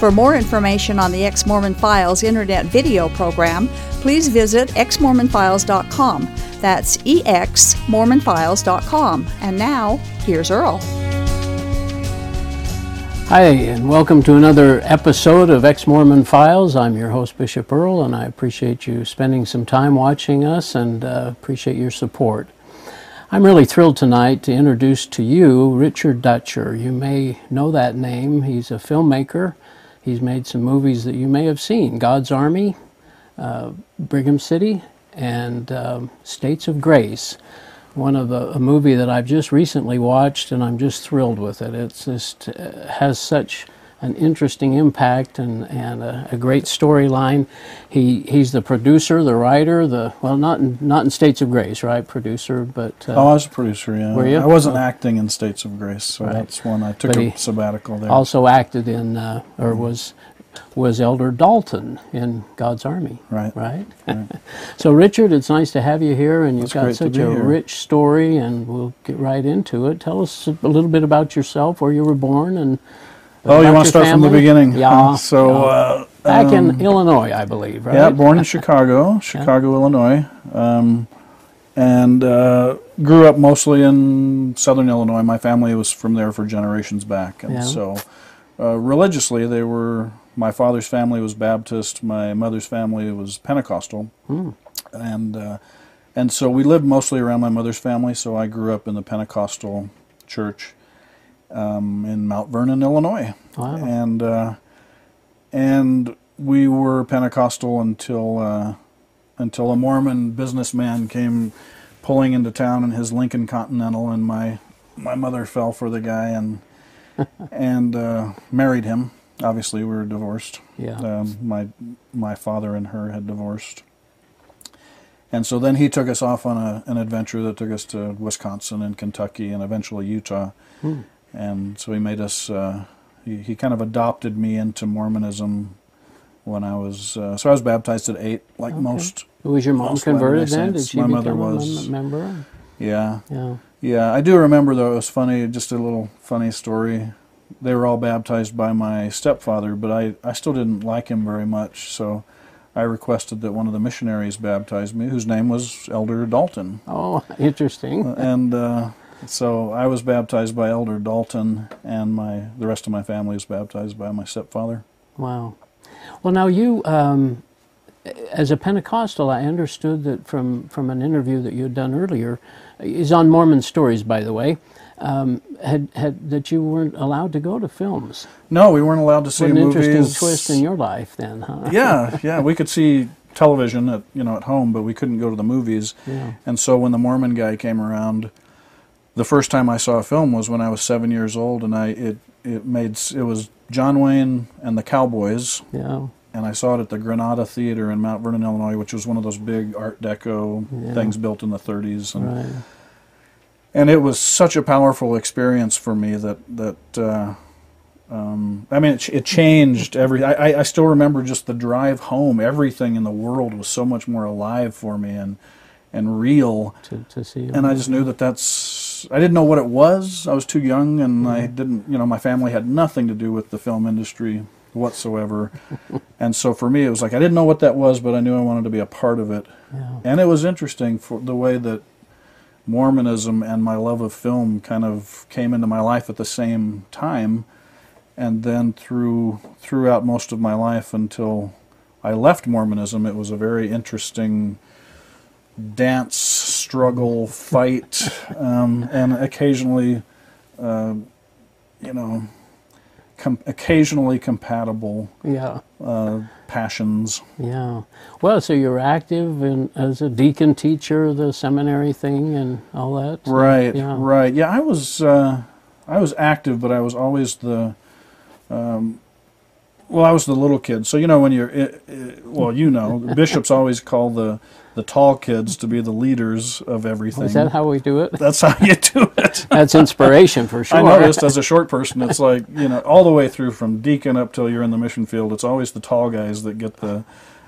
For more information on the Ex Mormon Files internet video program, please visit exmormonfiles.com. That's exmormonfiles.com. And now, here's Earl. Hi, and welcome to another episode of Ex Mormon Files. I'm your host, Bishop Earl, and I appreciate you spending some time watching us and uh, appreciate your support. I'm really thrilled tonight to introduce to you Richard Dutcher. You may know that name. He's a filmmaker. He's made some movies that you may have seen God's Army, uh, Brigham City, and um, States of Grace. One of the, a movie that I've just recently watched, and I'm just thrilled with it. It just uh, has such an interesting impact and, and a, a great storyline. He he's the producer, the writer, the well, not in, not in States of Grace, right? Producer, but uh, oh, I was a producer. Yeah, were you? I wasn't oh. acting in States of Grace, so right. that's one I took but a sabbatical there. Also acted in uh, or was was Elder Dalton in God's Army. Right. Right. right. so, Richard, it's nice to have you here, and you've got such a here. rich story, and we'll get right into it. Tell us a little bit about yourself, where you were born, and oh, you want to start family? from the beginning? Yeah. so, yeah. Uh, back um, in Illinois, I believe, right? Yeah, born in Chicago, Chicago, yeah. Illinois, um, and uh, grew up mostly in Southern Illinois. My family was from there for generations back, and yeah. so uh, religiously they were my father's family was Baptist. My mother's family was Pentecostal, mm. and uh, and so we lived mostly around my mother's family. So I grew up in the Pentecostal church um, in Mount Vernon, Illinois, wow. and uh, and we were Pentecostal until uh, until a Mormon businessman came pulling into town in his Lincoln Continental, and my my mother fell for the guy and and uh, married him obviously we were divorced. Yeah. Um, my my father and her had divorced, and so then he took us off on a, an adventure that took us to Wisconsin and Kentucky and eventually Utah, hmm. And so he made us. Uh, he, he kind of adopted me into Mormonism when I was uh, so I was baptized at eight, like okay. most. Was your mom converted then? Did she my become mother was a member? Yeah. Yeah. Yeah, I do remember though. It was funny. Just a little funny story they were all baptized by my stepfather, but I, I still didn't like him very much, so I requested that one of the missionaries baptize me, whose name was Elder Dalton. Oh, interesting. and uh, so I was baptized by Elder Dalton, and my the rest of my family was baptized by my stepfather. Wow. Well, now you, um, as a Pentecostal, I understood that from, from an interview that you had done earlier, is on Mormon Stories, by the way um, had, had that you weren't allowed to go to films. No, we weren't allowed to see what an movies. interesting twist in your life, then, huh? yeah, yeah. We could see television at you know at home, but we couldn't go to the movies. Yeah. And so when the Mormon guy came around, the first time I saw a film was when I was seven years old, and I it it made it was John Wayne and the Cowboys. Yeah. And I saw it at the Granada Theater in Mount Vernon, Illinois, which was one of those big Art Deco yeah. things built in the 30s. And, right and it was such a powerful experience for me that that uh, um, I mean it, it changed every. I, I still remember just the drive home. Everything in the world was so much more alive for me and and real. To, to see. And I just knew that that's. I didn't know what it was. I was too young, and I mm-hmm. didn't. You know, my family had nothing to do with the film industry whatsoever. and so for me, it was like I didn't know what that was, but I knew I wanted to be a part of it. Yeah. And it was interesting for the way that Mormonism and my love of film kind of came into my life at the same time, and then through throughout most of my life until I left Mormonism, it was a very interesting dance, struggle, fight, um, and occasionally, uh, you know, com- occasionally compatible yeah. uh, passions. Yeah. Well, so you're active in, as a deacon teacher, the seminary thing, and all that. Right. Yeah. Right. Yeah, I was uh, I was active, but I was always the um, well, I was the little kid. So you know when you're well, you know, bishops always call the the tall kids to be the leaders of everything. Is that how we do it? That's how you do it. That's inspiration for sure. I noticed as a short person, it's like you know all the way through from deacon up till you're in the mission field. It's always the tall guys that get the,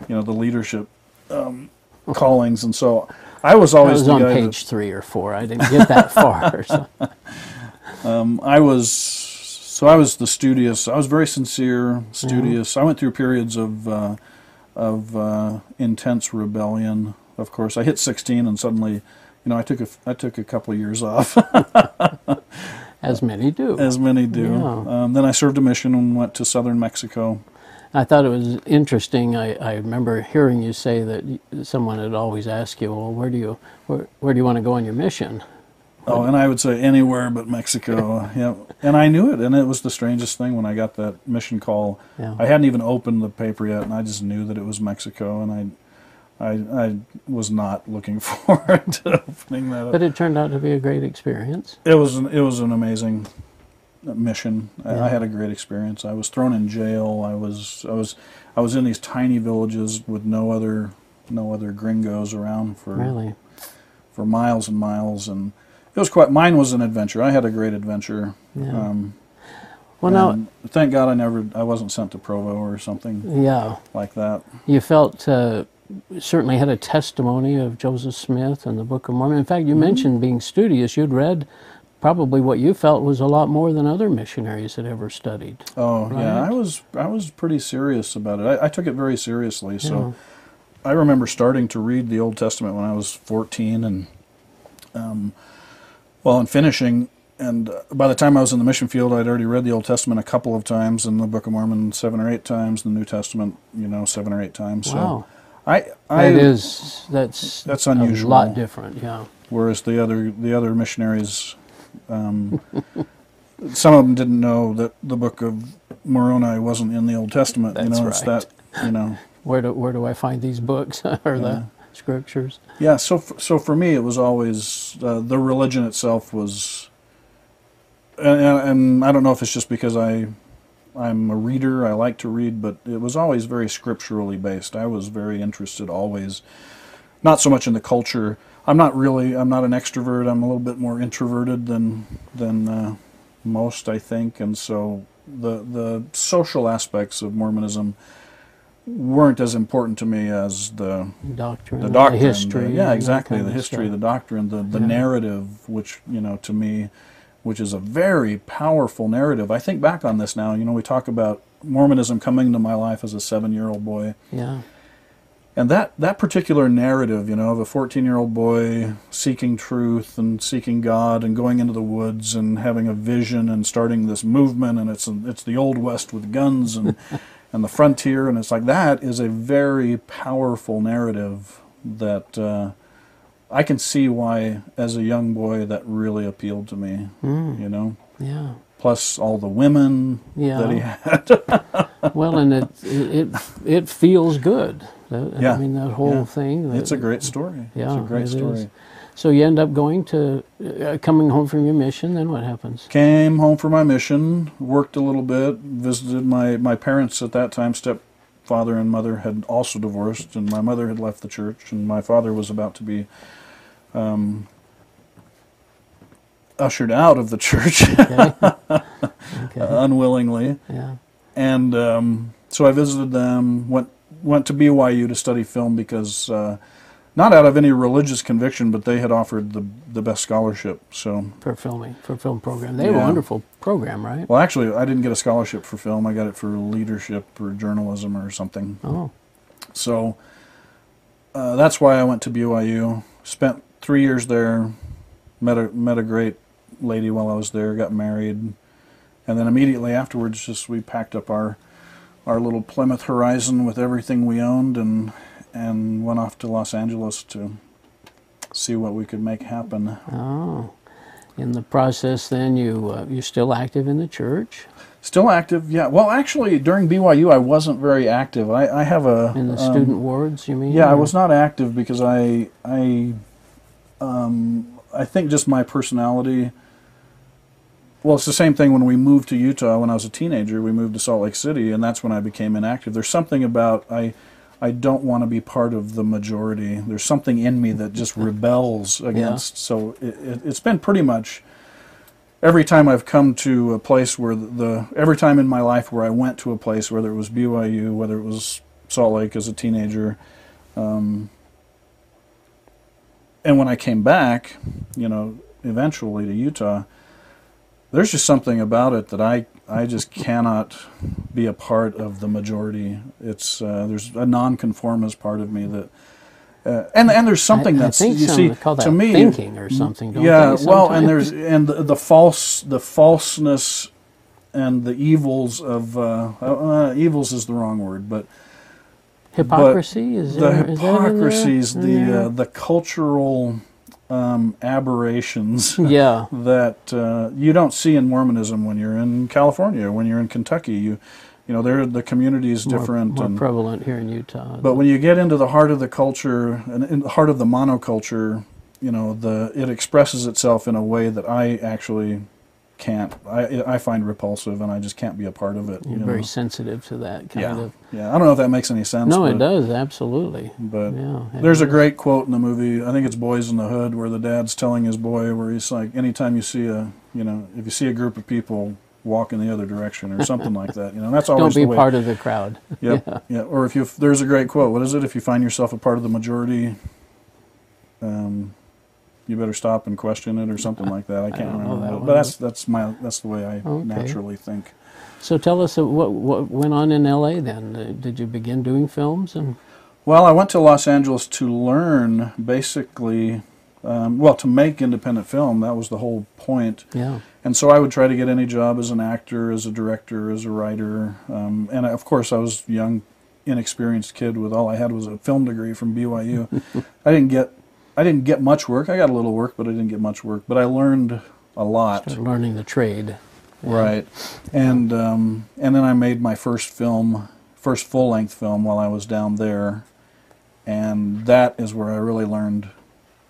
you know, the leadership um, callings, and so I was I always was the on page three or four. I didn't get that far. so- um, I was so I was the studious. I was very sincere, studious. I went through periods of uh, of uh, intense rebellion. Of course, I hit 16, and suddenly, you know, I took a I took a couple of years off. as many do. as many do. Yeah. Um, then I served a mission and went to southern Mexico. I thought it was interesting. I, I remember hearing you say that someone had always asked you, "Well, where do you where, where do you want to go on your mission?" Oh, and I would say anywhere but Mexico. yeah, and I knew it, and it was the strangest thing when I got that mission call. Yeah. I hadn't even opened the paper yet, and I just knew that it was Mexico, and I, I, I was not looking forward to opening that up. But it turned out to be a great experience. It was an, it was an amazing mission. I, Yeah. I had a great experience. I was thrown in jail. I was I was I was in these tiny villages with no other no other gringos around for Really. for miles and miles, and it was quite. Mine was an adventure. I had a great adventure. Yeah. Um, well, now, thank God I never I wasn't sent to Provo or something yeah, like that. you felt uh, certainly had a testimony of Joseph Smith and the Book of Mormon. In fact, you mentioned being studious. You'd read probably what you felt was a lot more than other missionaries had ever studied. Oh yeah, I was I was pretty serious about it. I, I took it very seriously. So Yeah. I remember starting to read the Old Testament when I was 14, and um, well, and finishing. And uh, by the time I was in the mission field, I'd already read the Old Testament a couple of times, and the Book of Mormon seven or eight times, the New Testament, you know, seven or eight times. Wow. So I, I That is that's That's a lot different. Yeah. whereas the other the other missionaries, um, some of them didn't know that the Book of Moroni wasn't in the Old Testament. you That's know, it's right. that you know. Where do where do I find these books or the scriptures? Yeah, so for, so for me, it was always uh, the religion itself was, and and I don't know if it's just because I, I'm a reader, I like to read, but it was always very scripturally based. I was very interested always, not so much in the culture. I'm not really, I'm not an extrovert. I'm a little bit more introverted than than uh, most, I think, and so the the social aspects of Mormonism weren't as important to me as the Doctrine, the doctrine, the history. the- yeah, exactly. kind The of history, the doctrine, the the Yeah. narrative, which you know, to me, which is a very powerful narrative. I think back on this now. You know, we talk about Mormonism coming into my life as a seven-year-old boy, Yeah. and that that particular narrative, you know, of a fourteen-year-old boy seeking truth and seeking God and going into the woods and having a vision and starting this movement, and it's it's the old west with guns and. and the frontier, and it's like that is a very powerful narrative that uh, I can see why, as a young boy, that really appealed to me. Mm, You know, yeah. plus all the women Yeah. that he had. well, and it it it feels good. Yeah. I mean that whole Yeah. thing. it's a great story. Yeah, it's a great it story. is. So you end up going to uh, coming home from your mission. Then what happens? Came home from my mission, worked a little bit, visited my my parents at that time. Stepfather and mother had also divorced, and my mother had left the church, and my father was about to be. Um, ushered out of the church Okay. okay. unwillingly, yeah. and um, so I visited them. went went to BYU to study film because uh, not out of any religious conviction, but they had offered the the best scholarship. So, For filming, for film program. They have a wonderful program, right? well, actually, I didn't get a scholarship for film. I got it for leadership or journalism or something. Oh, So uh, that's why I went to BYU. Spent three years there. Met a met a great lady while I was there. Got married, and then immediately afterwards, just we packed up our our little Plymouth Horizon with everything we owned, and and went off to Los Angeles to see what we could make happen. oh. In the process, then you uh, you're still active in the church Still active, yeah. Well, actually, during BYU, I wasn't very active. I, I have a in the um, student wards. You mean? Yeah, I was not active because I I um, I think just my personality. Well, it's the same thing when we moved to Utah when I was a teenager. We moved to Salt Lake City, and that's when I became inactive. There's something about I I don't want to be part of the majority. There's something in me that just rebels against. So it, it, it's been pretty much every time I've come to a place where the, the every time in my life where I went to a place, whether it was BYU, whether it was Salt Lake as a teenager, um, and when I came back, you know, eventually to Utah, there's just something about it that I I just cannot be a part of the majority. It's uh, there's a nonconformist part of me that. Uh, and and there's something I, I that's think you see to me thinking or something. Don't yeah well and there's and the, the false the falseness and the evils of uh, uh, evils is the wrong word but hypocrisy is the there, is there? the there? uh, the cultural um, aberrations yeah that uh, you don't see in Mormonism when you're in California when you're in Kentucky you you know there the community is more, different more and prevalent here in Utah. but when you get into the heart of the culture and in the heart of the monoculture, you know, the it expresses itself in a way that I actually can't. I I find repulsive, and I just can't be a part of it. you're you very know? sensitive to that kind yeah, of. yeah. I don't know if that makes any sense. No, but, it does absolutely. But Yeah, there's a great quote in the movie. I think it's Boys in the Hood, where the dad's telling his boy, where he's like, anytime you see a, you know, if you see a group of people walk in the other direction or something like that, you know, that's always Don't be part of the crowd. Yep. Yeah. Or if you, there's a great quote. What is it? If you find yourself a part of the majority, um, you better stop and question it, or something like that. I can't don't remember, that but, but that's that's my that's the way I Okay. naturally think. So tell us uh, what what went on in L.A. Then? Uh, Did you begin doing films? And Well, I went to Los Angeles to learn basically, um, well, to make independent film. That was the whole point. yeah, And so I would try to get any job as an actor, as a director, as a writer. Um, and of course, I was a young, inexperienced kid with all I had was a film degree from BYU. I didn't get, I didn't get much work. I got a little work, but I didn't get much work. But I learned a lot. started learning the trade. Right. And um, and then I made my first film, first full length film while I was down there, and that is where I really learned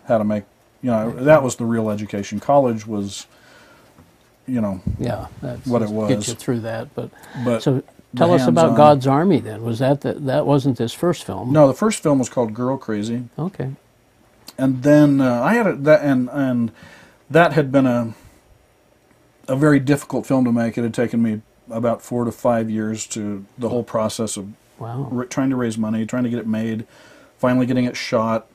how to make. You know, that was the real education. College was, you know, Yeah, that's What it was. Get you through that, but but so tell us about God's Army. Then was that the, that wasn't this first film? no, the first film was called Girl Crazy. Okay. And then uh, I had a, that, and and that had been a a very difficult film to make. It had taken me about four to five years to the whole process of Wow. trying to raise money, trying to get it made, finally getting it shot,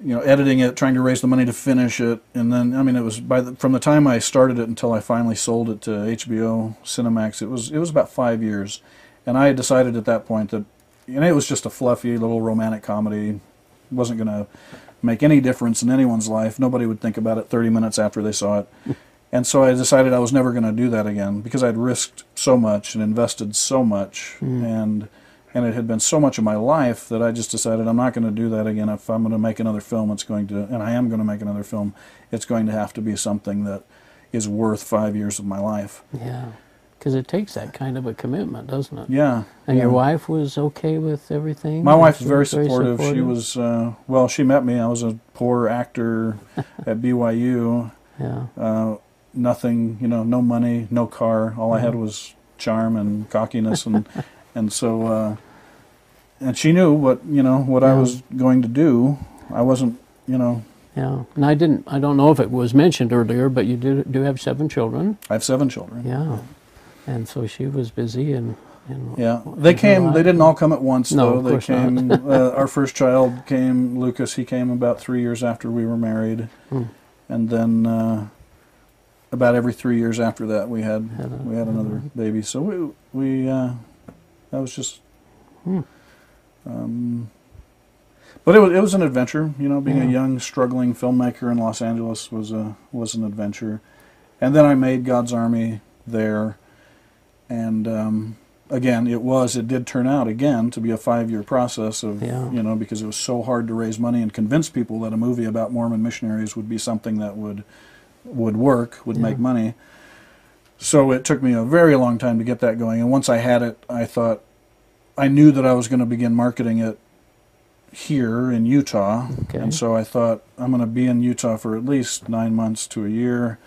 you know, editing it, trying to raise the money to finish it, and then I mean, it was by the, from the time I started it until I finally sold it to HBO Cinemax. It was it was about five years, and I had decided at that point that you know it was just a fluffy little romantic comedy, wasn't going to make any difference in anyone's life. Nobody would think about it 30 minutes after they saw it. And so I decided I was never going to do that again because I'd risked so much and invested so much hmm. and and it had been so much of my life that I just decided I'm not going to do that again. If I'm going to make another film, it's going to and I am going to make another film, it's going to have to be something that is worth 5 years of my life. Yeah, because it takes that kind of a commitment, doesn't it? Yeah. And your wife was okay with everything. My wife is very was supportive. She was uh, well. She met me. I was a poor actor at BYU. Yeah. Uh, nothing, you know, no money, no car. All I had Mm-hmm. was charm and cockiness, and and so uh, and she knew what you know what I was going to do. I wasn't, you know, Yeah, and I didn't. I don't know if it was mentioned earlier, but you do do have seven children. I have seven children. Yeah, and so she was busy and. and Yeah, they came. They didn't all come at once, No, though. They came. uh, our first child came. Lucas. He came about three years after we were married, Hmm. and then uh, about every three years after that, we had Had a- we had another baby. So we we uh, that was just. Hmm. Um, but it was it was an adventure, you know. Being Yeah. a young, struggling filmmaker in Los Angeles was a was an adventure, and then I made God's Army there, and um, again, it was it did turn out again to be a five year process of Yeah. you know because it was so hard to raise money and convince people that a movie about Mormon missionaries would be something that would would work would Yeah. make money. So it took me a very long time to get that going, and once I had it, I thought I knew that I was going to begin marketing it here in Utah, Okay. and so I thought I'm going to be in Utah for at least nine months to a year.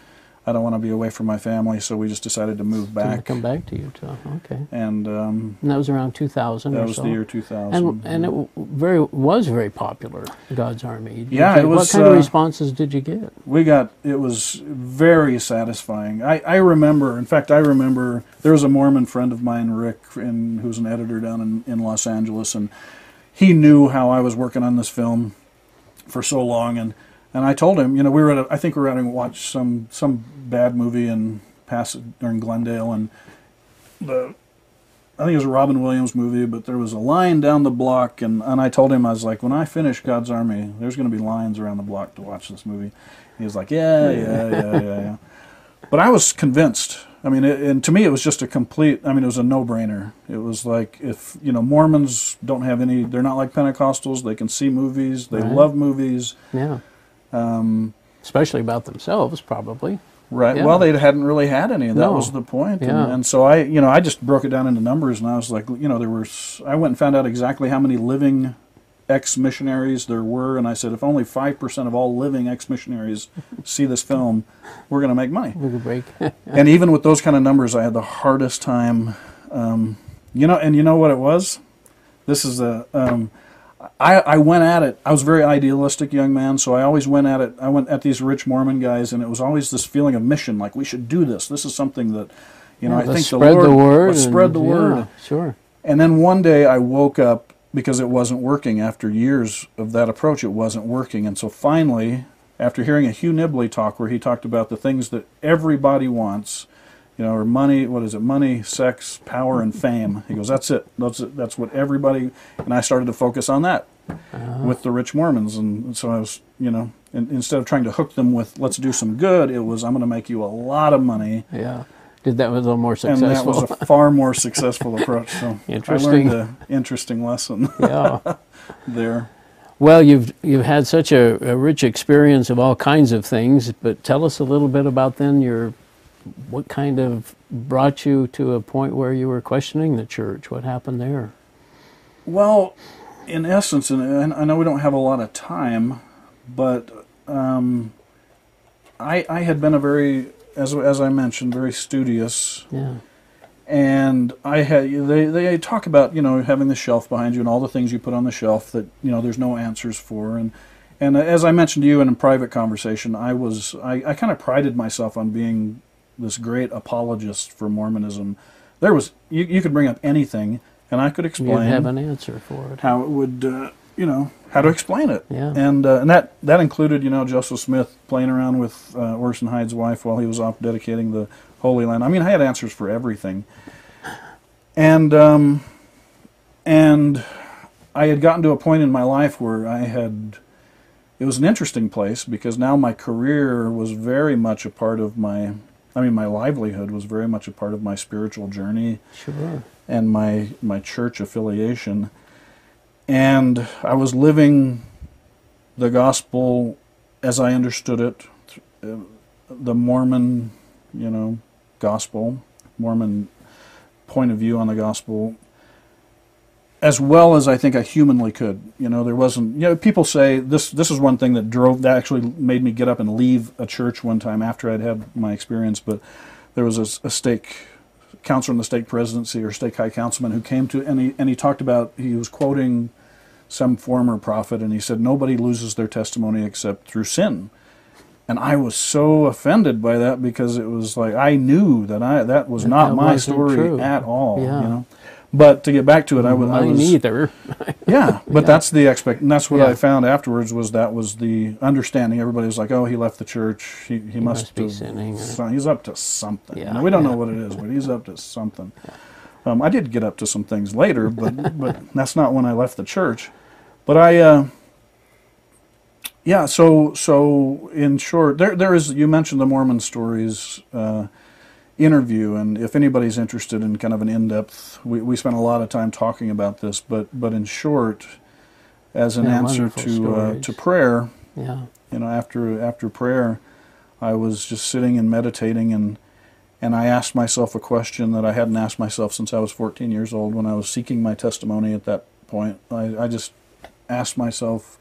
I don't want to be away from my family, so we just decided to move back. come back to Utah. Okay. And um, And that was around 2000 that was so. the year 2000. and and it very was very popular. God's Army. Did Yeah, you- it What was, kind of uh, responses did you get? we got it was very satisfying. I, I remember, in fact, I remember there was a Mormon friend of mine, Rick, in, who's an editor down in, in Los Angeles, and he knew how I was working on this film for so long, and and I told him, you know, we were at, a, I think we were at a watch some some bad movie in Pass or in Glendale, and the I think it was a Robin Williams movie, but there was a line down the block, and, and I told him, I was like, when I finish God's Army, there's going to be lines around the block to watch this movie. He was like, yeah, yeah, yeah, yeah, yeah. But I was convinced. I mean, it, and to me, it was just a complete. I mean, it was a no-brainer. It was like if you know Mormons don't have any. They're not like Pentecostals. They can see movies. They Right. love movies. Yeah. Um, Especially about themselves, probably. Right. Yeah. Well, they hadn't really had any. That No. was the point. Yeah. And, and so I, you know, I just broke it down into numbers, and I was like, you know, there were. I went and found out exactly how many living ex-missionaries there were, and I said, if only five percent of all living ex-missionaries see this film, we're going to make money. We could break. and even with those kind of numbers, I had the hardest time. Um, you know, and you know what it was? This is a. Um, I, I went at it. I was a very idealistic young man, so I always went at it. I went at these rich Mormon guys, and it was always this feeling of mission, like we should do this. This is something that, you know, I let's think spread the Lord the word. spread the and- word. Yeah, sure. And then one day I woke up because it wasn't working. After years of that approach, it wasn't working. And so finally, after hearing a Hugh Nibley talk where he talked about the things that everybody wants, you know, or money, what is it? Money, sex, power, and fame. He goes, that's it. That's it. That's what everybody. And I started to focus on that uh-huh. with the rich Mormons. And so I was, you know, in, instead of trying to hook them with let's do some good, it was I'm going to make you a lot of money Yeah. Did that was a little more successful. and that was a far more successful approach. So Interesting. I learned an interesting lesson yeah. there. Well, you've you've had such a, a rich experience of all kinds of things, but tell us a little bit about then your what kind of brought you to a point where you were questioning the church. What happened there? Well, in essence, and- I know we don't have a lot of time, but um, I I had been a very as as I mentioned very studious Yeah. and I had they they talk about you know having the shelf behind you and all the things you put on the shelf that you know there's no answers for and and as I mentioned to you in a private conversation I was I, I kind of prided myself on being this great apologist for Mormonism there was you, you could bring up anything and I could explain. You explain have an answer for it. how it would uh, you know how to explain it Yeah. and uh, and that that included you know Joseph Smith playing around with uh, Orson Hyde's wife while he was off dedicating the Holy Land. I mean, I had answers for everything, and um, and I had gotten to a point in my life where I had. It was an interesting place because now my career was very much a part of my. I mean, my livelihood was very much a part of my spiritual journey Sure. and my my church affiliation and I was living the gospel as I understood it uh, the Mormon you know gospel Mormon point of view on the gospel as well as I think I humanly could you know there wasn't you know people say this this is one thing that drove that actually made me get up and leave a church one time after I'd had my experience but there was a, a stake counselor in the stake presidency or stake high councilman who came to and he and he talked about he was quoting some former prophet and he said nobody loses their testimony except through sin and I was so offended by that because it was like I knew that I that was That not that my story true. at all Yeah. you know but to get back to it I was, I Mine was either. yeah, but Yeah. that's the expect, and that's what Yeah. I found afterwards was that was the understanding. Everybody was like, "Oh, he left the church. He, he, must, must be sinning, so- he's up to something." Yeah, know, we don't yeah. know what it is, but he's up to something. Um, I did get up to some things later, but but that's not when I left the church. But I, uh, yeah. So so in short, there there is. You mentioned the Mormon stories. Uh, interview and if anybody's interested in kind of an in-depth we, we spent a lot of time talking about this but but in short as an Yeah, answer to uh, to prayer Yeah. you know after after prayer I was just sitting and meditating and and I asked myself a question that I hadn't asked myself since I was 14 years old when I was seeking my testimony at that point. I, I just asked myself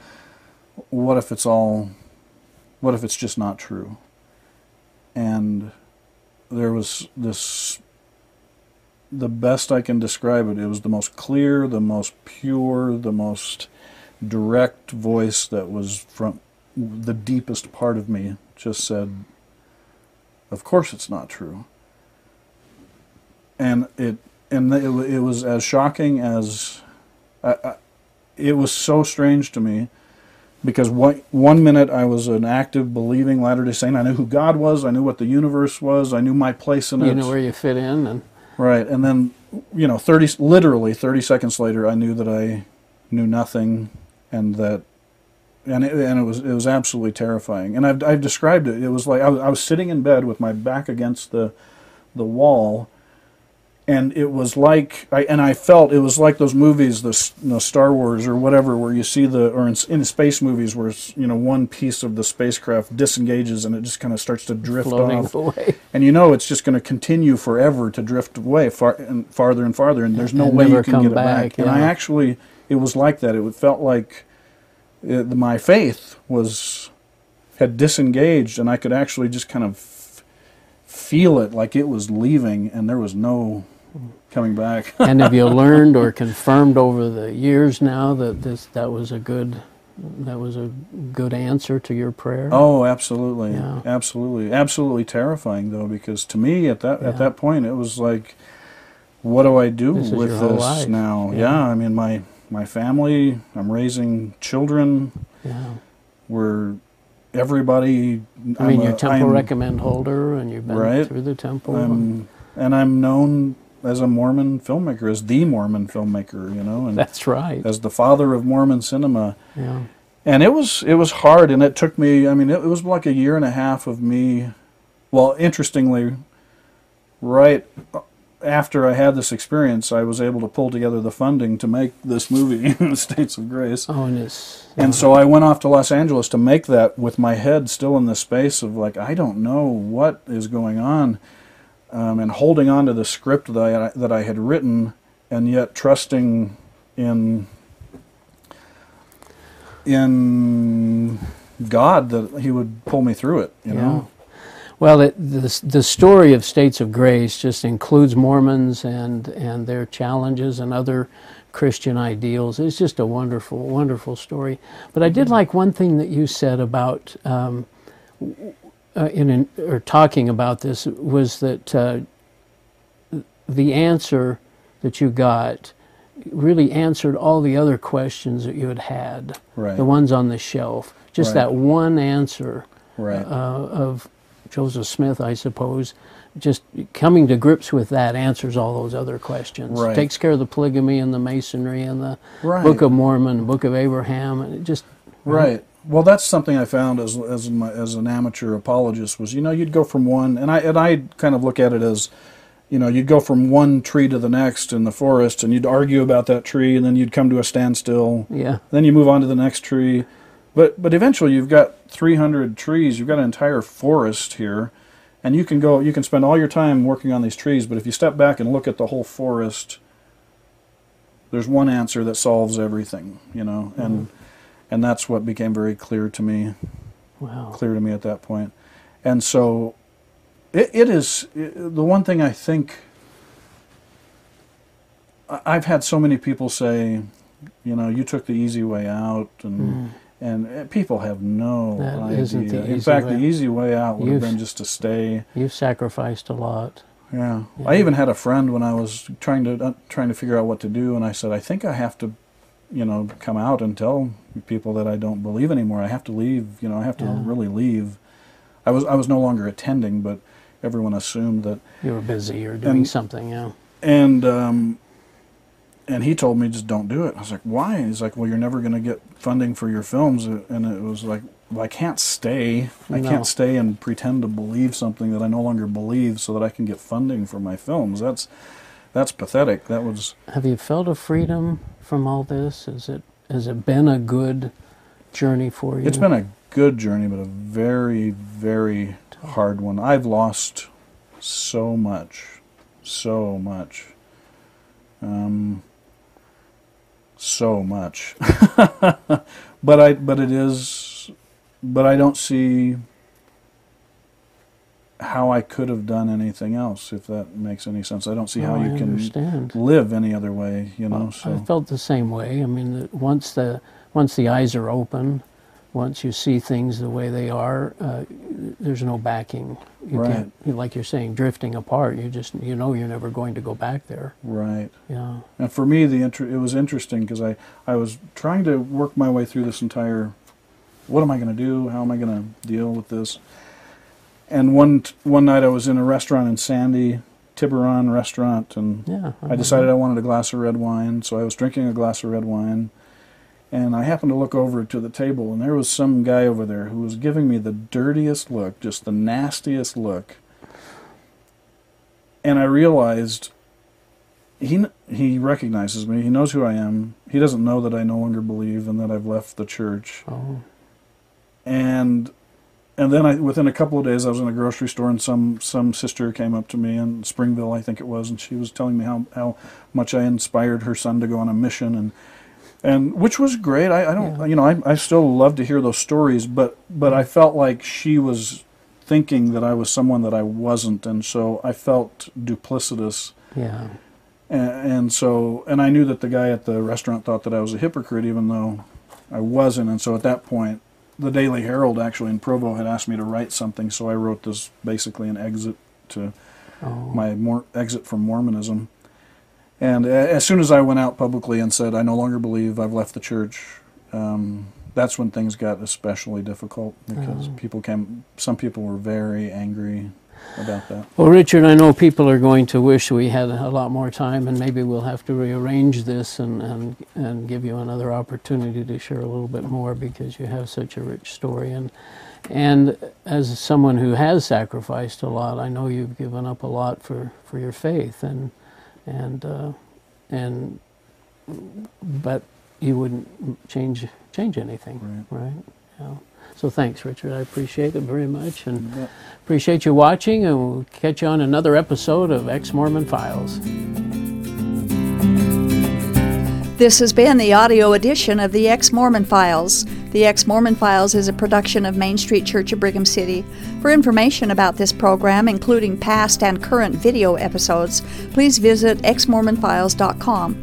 what if it's all what if it's just not true? And there was this the best I can describe it. It was the most clear, the most pure, the most direct voice that was from the deepest part of me just said, "Of course it's not true." And it and it, it was as shocking as I, I, it was so strange to me because one, one minute I was an active, believing Latter Day Saint. I knew who God was. I knew what the universe was. I knew my place in it. You it. know where you fit in, and Right, and then you know, thirty literally thirty seconds later, I knew that I knew nothing, and that, and it, and it was it was absolutely terrifying. And I've I've described it. It was like I was, I was sitting in bed with my back against the the wall, and it was like I and I felt it was like those movies, the you know, Star Wars or whatever, where you see the or in, in space movies where you know one piece of the spacecraft disengages and it just kind of starts to drift floating off. away. and you know it's just going to continue forever to drift away far and farther and farther and there's no And way you can get it back, back, and i actually it was like that. It felt like uh, it, my faith was had disengaged and i could actually just kind of feel it like it was leaving and there was no coming back and have you learned or confirmed over the years now that this that was a good that was a good answer to your prayer? oh absolutely Yeah. absolutely absolutely terrifying though because to me at that Yeah. at that point it was like what do i do This with this life. now Yeah. yeah. i mean my my family i'm raising children yeah. we're everybody I mean, I'm a- temple I'm- recommend holder, and you've been Right. through the temple. I'm, and i'm known as a mormon filmmaker as the mormon filmmaker you know and That's right. as the father of mormon cinema yeah. and it was it was hard and it took me i mean it, it was like a year and a half of me well interestingly right after i had this experience i was able to pull together the funding to make this movie states of grace Oh, and it's and so i went off to los angeles to make that with my head still in the space of like i don't know what is going on um, and holding on to the script that I, that I had written and yet trusting in in God that He would pull me through it. You know, Well, it, the the story of States of Grace just includes Mormons and and their challenges and other Christian ideals. It's just a wonderful, wonderful story. But I did like one thing that you said about um, uh, in an, or talking about this was that uh, the answer that you got really answered all the other questions that you had had, Right. the ones on the shelf. Just Right. that one answer right? uh, of Joseph Smith, I suppose, just coming to grips with that answers all those other questions. Right. Takes care of the polygamy and the masonry and the. Book of Mormon, Book of Abraham, and it just Right. Well, that's something I found as as my, as an amateur apologist was you know you'd go from one and I and I kind of look at it as you know you'd go from one tree to the next in the forest and you'd argue about that tree and then you'd come to a standstill. yeah, Then you move on to the next tree. But but eventually you've got 300 trees. You've got an entire forest here. And you can go you can spend all your time working on these trees, but if you step back and look at the whole forest there's one answer that solves everything, you know. And mm-hmm. And that's what became very clear to me wow, clear to me at that point. And so it, it is it, the one thing I think I've had so many people say, you know, you took the easy way out and and uh, people have no Mm. That idea. isn't the In fact, way. the easy way out would have You've- been just to stay. you've sacrificed a lot. Yeah. Yeah. I even had a friend when I was trying to uh, trying to figure out what to do, and I said, I think I have to, you know, come out and tell people that I don't believe anymore. I have to leave. You know, I have to Yeah. really leave. I was I was no longer attending, but everyone assumed that. You were busy or doing And- something, yeah. And um, and he told me just don't do it. I was like, why? And He's like, well, you're never going to get funding for your films, and it was like. Well, I can't stay. I No. can't stay and pretend to believe something that I no longer believe, so that I can get funding for my films. That's that's pathetic. That was Have you felt a freedom from all this? Is it has it been a good journey for you? It's been a good journey, but a very, very hard one. I've lost so much, so much, um, so much. but I, but it is, but I don't see. How I could have done anything else, if that makes any sense. I don't see how Oh, you can understand. live any other way, you know. Well, so I felt the same way. I mean, once the once the eyes are open, once you see things the way they are, uh, there's no backing. You Right. can't, you- like you're saying, drifting apart. You just you know you're never going to go back there. right. Yeah. And for me, the inter- it was interesting because I, I was trying to work my way through this entire. What am I going to do? How am I going to deal with this? And one one night I was in a restaurant in Sandy, Tiburon restaurant, and Yeah. I decided I wanted a glass of red wine, so I was drinking a glass of red wine. And I happened to look over to the table, and there was some guy over there who was giving me the dirtiest look, just the nastiest look. And I realized he he recognizes me. He knows who I am. He doesn't know that I no longer believe and that I've left the church. Oh. And and then I within a couple of days I was in a grocery store and some some sister came up to me in Springville I think it was and she was telling me how how much I inspired her son to go on a mission and and which was great. I, I don't Yeah. you know I I still love to hear those stories but but I mm-hmm. felt like she was thinking that I was someone that I wasn't and so I felt duplicitous Yeah. and, and so, and I knew that the guy at the restaurant thought that I was a hypocrite, even though I wasn't. And so at that point, the Daily Herald actually in Provo had asked me to write something, so I wrote this basically an exit to Oh. my mor- exit from Mormonism. And as soon as I went out publicly and said I no longer believe I've left the church, um, that's when things got especially difficult because Oh. people came. Some people were very angry about that. Well, Richard, I know people are going to wish we had a lot more time, and maybe we'll have to rearrange this and, and, and give you another opportunity to share a little bit more because you have such a rich story. And, and as someone who has sacrificed a lot, I know you've given up a lot for, for your faith, and, and, uh, and, but you wouldn't change, change anything, right? Yeah. So thanks, Richard. I appreciate it very much. And But- Appreciate you watching, and we'll catch you on another episode of Ex Mormon Files. This has been the audio edition of the Ex Mormon Files. The Ex Mormon Files is a production of Main Street Church of Brigham City. For information about this program, including past and current video episodes, please visit exmormonfiles.com.